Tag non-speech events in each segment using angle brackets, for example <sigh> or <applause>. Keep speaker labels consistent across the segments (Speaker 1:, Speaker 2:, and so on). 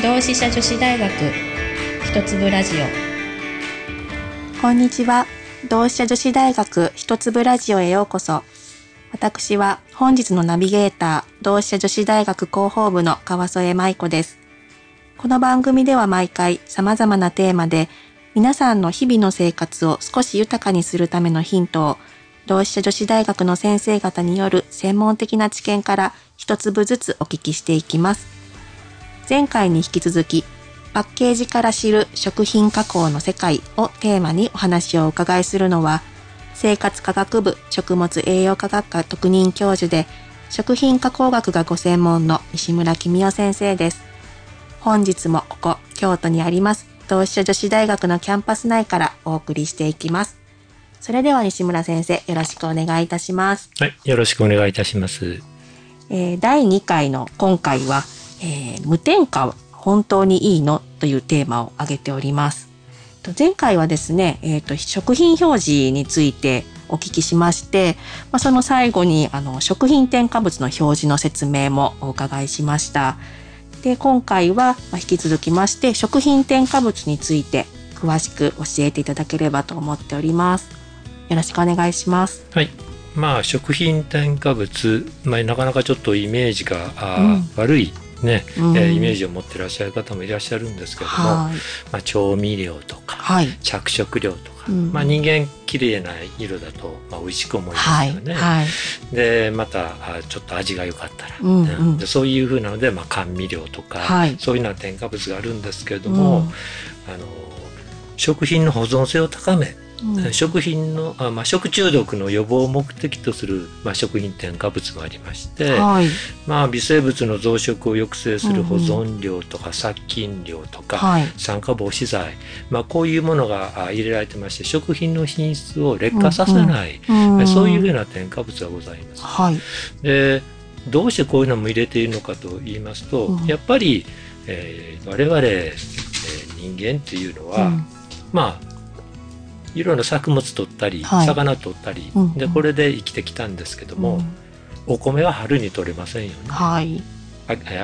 Speaker 1: 同志社女子大学一粒ラジ
Speaker 2: オ。こんにちは。同志社女子大学一粒ラジオへようこそ。私は本日のナビゲーター同志社女子大学広報部の川添舞子です。この番組では毎回様々なテーマで皆さんの日々の生活を少し豊かにするためのヒントを同志社女子大学の先生方による専門的な知見から一粒ずつお聞きしていきます。前回に引き続き、パッケージから知る食品加工の世界をテーマにお話をお伺いするのは、生活科学部食物栄養科学科特任教授で、食品加工学がご専門の西村公夫先生です。本日もここ、京都にあります、同志社女子大学のキャンパス内からお送りしていきます。それでは西村先生、よろしくお願いいたします。
Speaker 3: はい、よろしくお願いいたします。
Speaker 2: えー、第2回の今回は、えー、無添加本当にいいのというテーマを挙げております。前回はですね、えーと、食品表示についてお聞きしまして、まあ、その最後にあの食品添加物の表示の説明もお伺いしました。で今回は、まあ、引き続きまして食品添加物について詳しく教えていただければと思っております。よろしくお願いします。
Speaker 3: はい。まあ食品添加物、まあ、なかなかちょっとイメージが、うん、悪いね、うん、えー、イメージを持ってらっしゃる方もいらっしゃるんですけども、まあ、調味料とか、はい、着色料とか、うん、まあ、人間綺麗な色だと、まあ、美味しく思いますよね。はい。はい、でまたちょっと味が良かったら、うんうん、でそういうふうなので、まあ、甘味料とか、はい、そういうような添加物があるんですけれども、あの食品の保存性を高めうん、食品のあ、まあ、食中毒の予防を目的とする、まあ、食品添加物がありまして、はい、まあ、微生物の増殖を抑制する保存料とか殺菌料とか、はい、酸化防止剤、まあ、こういうものが入れられてまして食品の品質を劣化させない、うんうん、そういうふうな添加物がございます。はい、でどうしてこういうのも入れているのかと言いますと、やっぱり、えー、我々、えー、人間っていうのは、まあいろいろ作物取ったり、はい、魚取ったり、うんうん、でこれで生きてきたんですけども、うん、お米は春に取れませんよね。はい。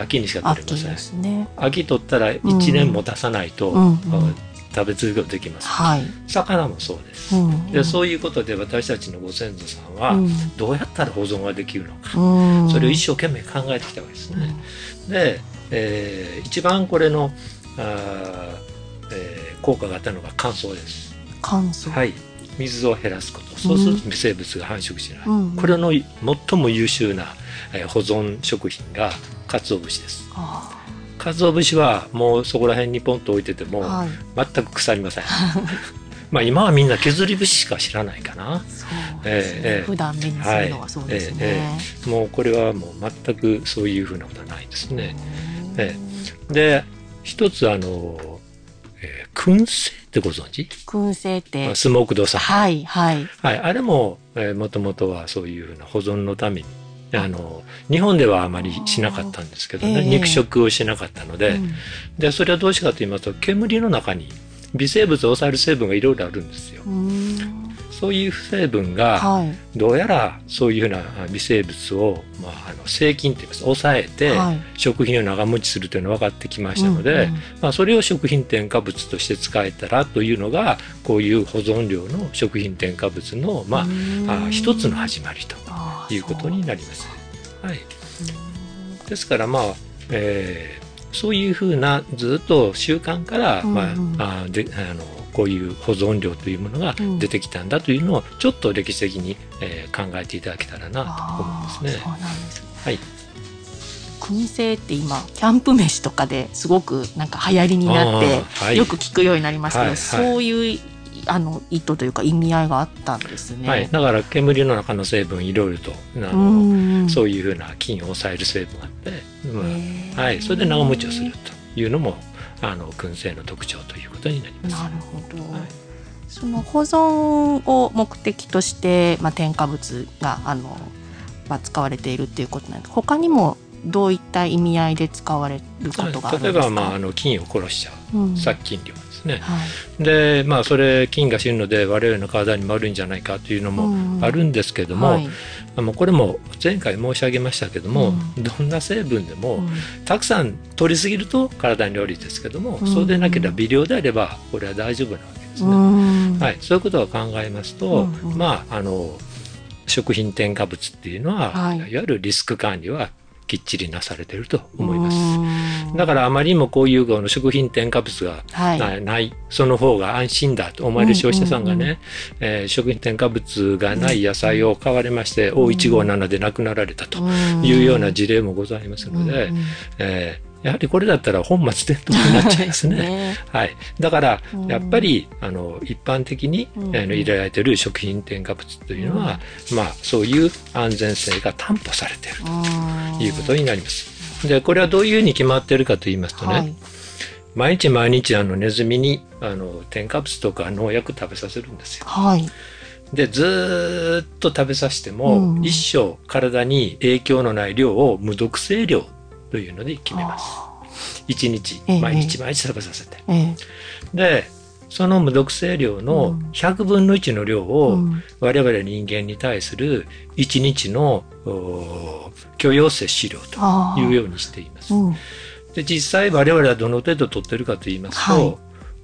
Speaker 3: 秋にしか取れません。ね、秋取ったら1年も出さないと、うんうん。食べ続けできます、はい、魚もそうです、うんうん、でそういうことで私たちのご先祖さんはどうやったら保存ができるのか、うん、それを一生懸命考えてきたわけですね、うん、で、えー、一番これのあ、えー、効果があったのが乾燥です
Speaker 2: 乾燥。
Speaker 3: はい。水を減らすこと。そうすると微生物が繁殖しない、うん、これの最も優秀な、えー、保存食品が鰹節です。鰹節はもうそこら辺にポンと置いてても、はい、全く腐りません。<laughs> まあ今はみんな削り節しか知らないかな。
Speaker 2: そうですね。えー、普段目にするのはそうですね、え
Speaker 3: ーえー、もうこれはもう全くそういうふうなことはないですね。えー、で一つあの、えー、燻製ってご存知？
Speaker 2: 燻製って。
Speaker 3: スモークドさ
Speaker 2: はいはい。
Speaker 3: はい。あれも、えー、もともとはそういうふうな保存のために、あの、日本ではあまりしなかったんですけどね、えー、肉食をしなかったので、うん、で、それはどうしてかと言いますと、煙の中に微生物を抑える成分がいろいろあるんですよ。そういう成分が、どうやらそういうふうな微生物を、まあ、あの制菌といいます。抑えて、食品を長持ちするというのが分かってきましたので、まあ、それを食品添加物として使えたらというのがこういう保存料の食品添加物の、まあ、あ一つの始まりということになります。はい、ですからまあ、えー、そういうふうなずっと習慣から、まあ、あであのこういう保存料というものが出てきたんだというのをちょっと歴史的に、えー、考えていただけたらなと思いますね。そうなんですね。はい。
Speaker 2: 燻製って今キャンプ飯とかですごくなんか流行りになって、はい、よく聞くようになりましたけど、はいそういうあの意図というか意味合いがあったんですね。
Speaker 3: はい、だから煙の中の成分いろいろとあのそういうふうな菌を抑える成分があって、うん。はい、それで長持ちをするというのもあの燻製の特徴ということになります。
Speaker 2: なるほど、はい、その保存を目的として、まあ、添加物があの、まあ、使われているっていうことなんです他にもどういった意味合いで使われることがあるんですか？例えば、
Speaker 3: まあ、あの菌を殺しちゃう、うん、殺菌料ですね、はい、でまあそれ菌が死ぬので我々の体にもあるんじゃないかというのもあるんですけども、うんはい、あのこれも前回申し上げましたけども、うん、どんな成分でも、うん、たくさん取りすぎると体に悪いですけども、うん、そうでなければ微量であればこれは大丈夫なわけですね。はい、そういうことを考えますと、まああの食品添加物っていうのは、はい、いわゆるリスク管理はきっちりなされてると思います。だからあまりにもこういうの食品添加物がない、はい、その方が安心だと思われる消費者さんがね、え食品添加物がない野菜を買われまして、O157 で亡くなられたというような事例もございますので、えーやはりこれだったら本末転倒になっちゃいますね。<laughs> ねはい。だから、やっぱり、あの、一般的に、うん、入れられている食品添加物というのは、うん、まあ、そういう安全性が担保されているということになります。で、これはどういうふうに決まっているかと言いますとね、はい、毎日毎日あのネズミにあの添加物とか農薬食べさせるんですよ。はい。でずっと食べさせても、うん、一生体に影響のない量を無毒性量というので決めます。1日、毎日毎日食べさせて。えー、で、その無毒性量の100分の1の量を我々人間に対する1日の許容摂取量というようにしています。で実際我々はどの程度取ってるかと言いますと、はい、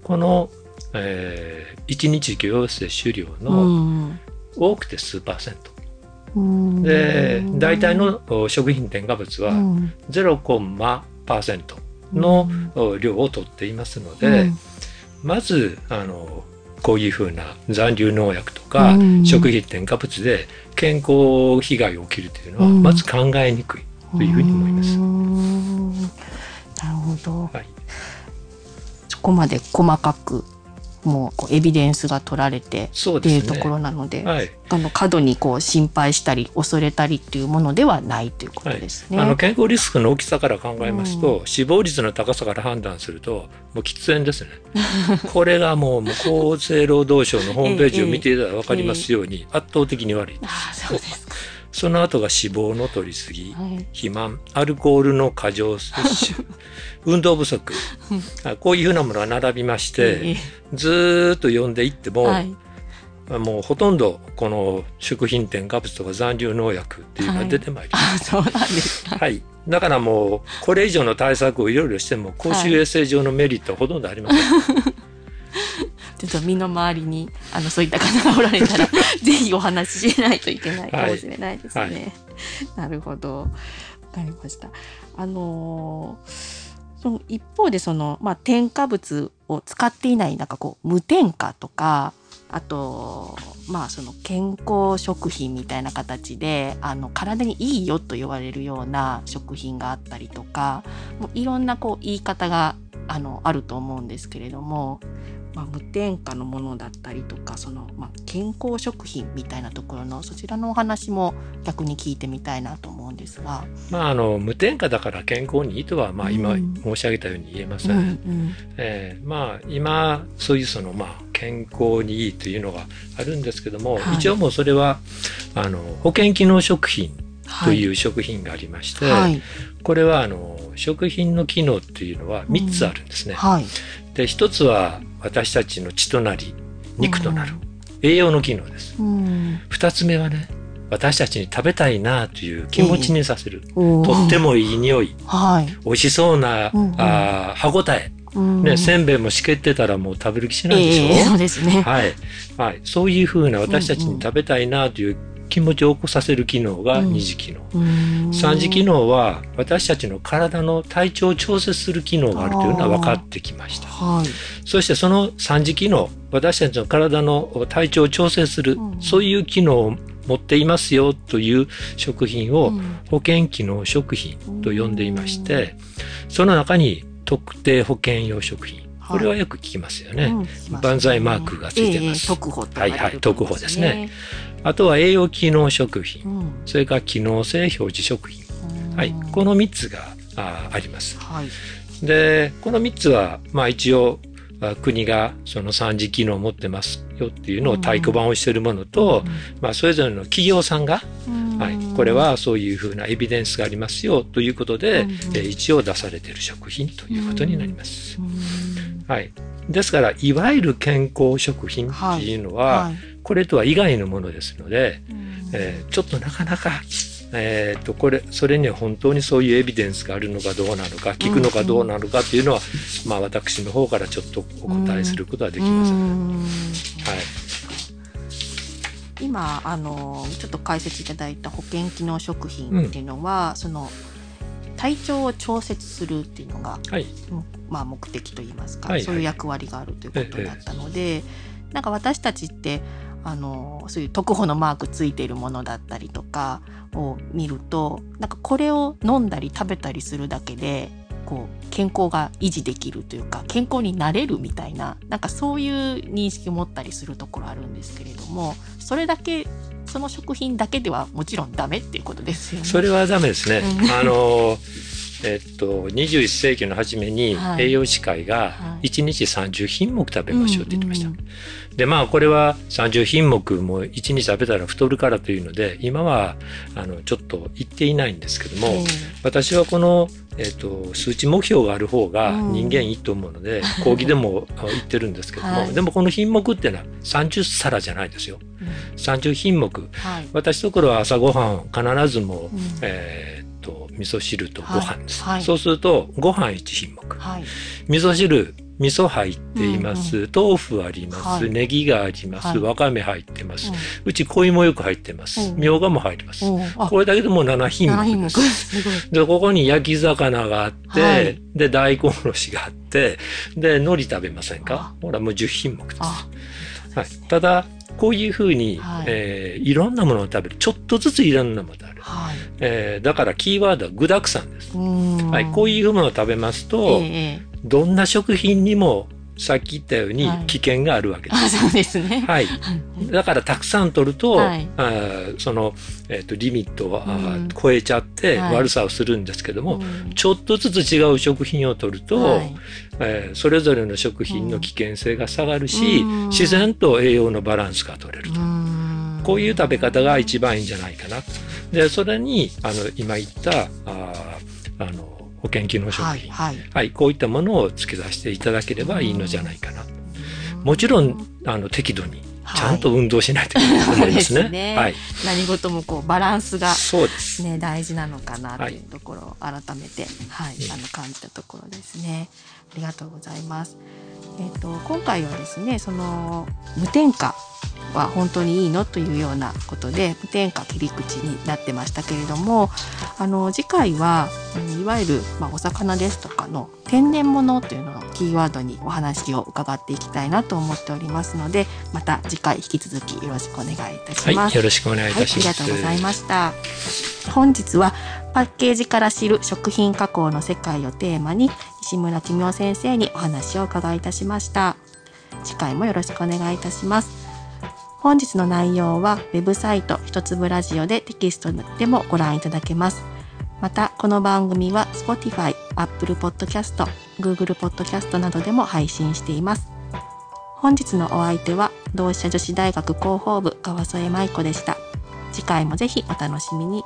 Speaker 3: この、えー、1日許容摂取量の多くて数パーセント。で大体の食品添加物は 0.% の量を取っていますので、うん、まずあのこういうふうな残留農薬とか、食品添加物で健康被害が起きるというのは、まず考えにくいというふうに思います。
Speaker 2: なるほど、はい、そこまで細かくもうエビデンスが取られてっていうところなので、ねはい、あの過度にこう心配したり恐れたりっていうものではないということですね。
Speaker 3: はい、あの健康リスクの大きさから考えますと、うん、死亡率の高さから判断するともう喫煙ですね。<laughs> これがもう厚生労働省のホームページを見ていたら分かりますように、圧倒的に悪いです。あそうですその後が脂肪の取りすぎ、はい、肥満、アルコールの過剰摂取、<laughs> 運動不足、こういうふうなものが並びまして、ずっと読んでいっても、はい、もうほとんどこの食品添加物とか残留農薬っていうのが出てまいります。
Speaker 2: はい、そうなんです
Speaker 3: か。はい。だからもうこれ以上の対策をいろいろしても公衆衛生上のメリットはほとんどありません。<laughs>
Speaker 2: ちょっと身の回りにあのそういった方がおられたら <laughs> ぜひお話ししないといけないかもしれないですね。はいはい、なるほど。わかりました。あのー、その一方でその、まあ、添加物を使っていないなんかこう無添加とかあとまあその健康食品みたいな形であの体にいいよと言われるような食品があったりとかもういろんなこう言い方があのあると思うんですけれどもまあ、無添加のものだったりとかその、まあ、健康食品みたいなところのそちらのお話も逆に聞いてみたいなと思うんですが、
Speaker 3: まあ、あの無添加だから健康にいいとは、まあ、今申し上げたように言えません、うんうん、えー、まあ、今そういうその、まあ、健康にいいというのがあるんですけども、はい、一応もうそれはあの保険機能食品という食品がありまして、はい、これはあの食品の機能っていうのは3つあるんですね。うんはい、で1つは私たちの血となり肉となる、栄養の機能です、うん、2つ目はね私たちに食べたいなという気持ちにさせる、えー、とってもいい匂い、はい、美味しそうな、うんうん、あ歯ごたえ。ね、せんべいもしけってたらもう食べる気しないでしょ、えー、
Speaker 2: そうですね。
Speaker 3: はい。はい。そういうふうな私たちに食べたいなという気持ちを起こさせる機能が二次機能、うん、三次機能は私たちの体の体調を調節する機能があるというのは分かってきました、はい、そしてその三次機能私たちの体の体調を調整する、うん、そういう機能を持っていますよという食品を保険機能食品と呼んでいまして、その中に特定保険用食品これはよく聞きますよね。うん、万歳マークがついてます。
Speaker 2: えー、特保、
Speaker 3: はいはい、特保ですね。あとは栄養機能食品、うん、それから機能性表示食品、はい、この3つがああります。はい、でこの3つは、まあ、一応国がその3次機能を持ってますよっていうのを太鼓判をしているものと、うん、まあ、それぞれの企業さんが、うん、はい、これはそういうふうなエビデンスがありますよということで、うん、え一応出されている食品ということになります。はい、ですからいわゆる健康食品っていうのは、はい。はいこれとは以外のものですので、えー、ちょっとなかなかえーと、これそれには本当にそういうエビデンスがあるのかどうなのか聞くのかどうなのかっていうのは、うん。うん、まあ、私の方からちょっとお答えすることはできません。ん。はい。
Speaker 2: 今あのちょっと解説いただいた保険機能食品っていうのは、うん、その体調を調節するっていうのが、はい、まあ、目的といいますか、はいはい、そういう役割があるということだったので、ええ、なんか私たちってあのそういう特保のマークついているものだったりとかを見るとなんかこれを飲んだり食べたりするだけでこう健康が維持できるというか健康になれるみたいななんかそういう認識を持ったりするところあるんですけれどもそれだけその食品だけではもちろんダメっていうことですよね。
Speaker 3: それはダメですね。あの <laughs> えっと、21世紀の初めに栄養士会が1日30品目食べましょうって言ってました。でまあこれは30品目も1日食べたら太るからというので今はあのちょっと言っていないんですけども、私はこの、えっと、数値目標がある方が人間いいと思うので、講義でも言ってるんですけども、はい、でもこの品目っていうのは30皿じゃないですよ。うん、30品目、はい、私ところは朝ごはん必ずも、うん、えーと味噌汁とご飯です、はい。はい、そうするとご飯1品目、はい、味噌汁味噌入っています、うんうん、豆腐あります、はい、ネギがあります、わかめ入ってます、うん、うち小芋よく入ってます、みょうがも入ります、これだけでもう7品目です。で、ここに焼き魚があって、はい、で、大根おろしがあって、で、海苔食べませんか？ほら、もう10品目です。はい、ただ、こういうふうに、はいえー、いろんなものを食べる。ちょっとずついろんなものを食べる。はいえー、だからキーワードは具沢山です。はい、こういうものを食べますと、えー、どんな食品にもさっき言ったように危険があるわけです。はい、
Speaker 2: そうですね。
Speaker 3: はい。だからたくさん取ると、はい、あその、えっ、ー、と、リミットを、うん、超えちゃって悪さをするんですけども、はい、ちょっとずつ違う食品を取ると、はい、えー、それぞれの食品の危険性が下がるし、うん、自然と栄養のバランスが取れると。こういう食べ方が一番いいんじゃないかな。で、それに、あの、今言った、ああの、保険機能食品、はい、はい。はい、こういったものを付け出していただければいいのじゃないかな。もちろんあの適度にちゃんと運動しないといけないと思いますね。ね。はい、
Speaker 2: 何事もこうバランスが、ね、大事なのかなというところを改めて、はい、あの感じたところですね。ありがとうございます。えっ、ー、と今回はですね、その無添加は本当にいいのというようなことで無添加切り口になってましたけれどもあの次回はいわゆる、まあ、お魚ですとかの天然物というのをキーワードにお話を伺っていきたいなと思っておりますのでまた次回引き続きよろしくお願いいたします。はい、
Speaker 3: よろしくお願いいたします、
Speaker 2: はい、ありがとうございました。本日はパッケージから知る食品加工の世界をテーマに西村奇妙先生にお話を伺いいたしました。次回もよろしくお願いいたします。本日の内容はウェブサイト一粒ラジオでテキストでもご覧いただけます。また、この番組は Spotify、Apple Podcast、Google Podcast などでも配信しています。本日のお相手は同志社女子大学広報部川添舞子でした。次回もぜひお楽しみに。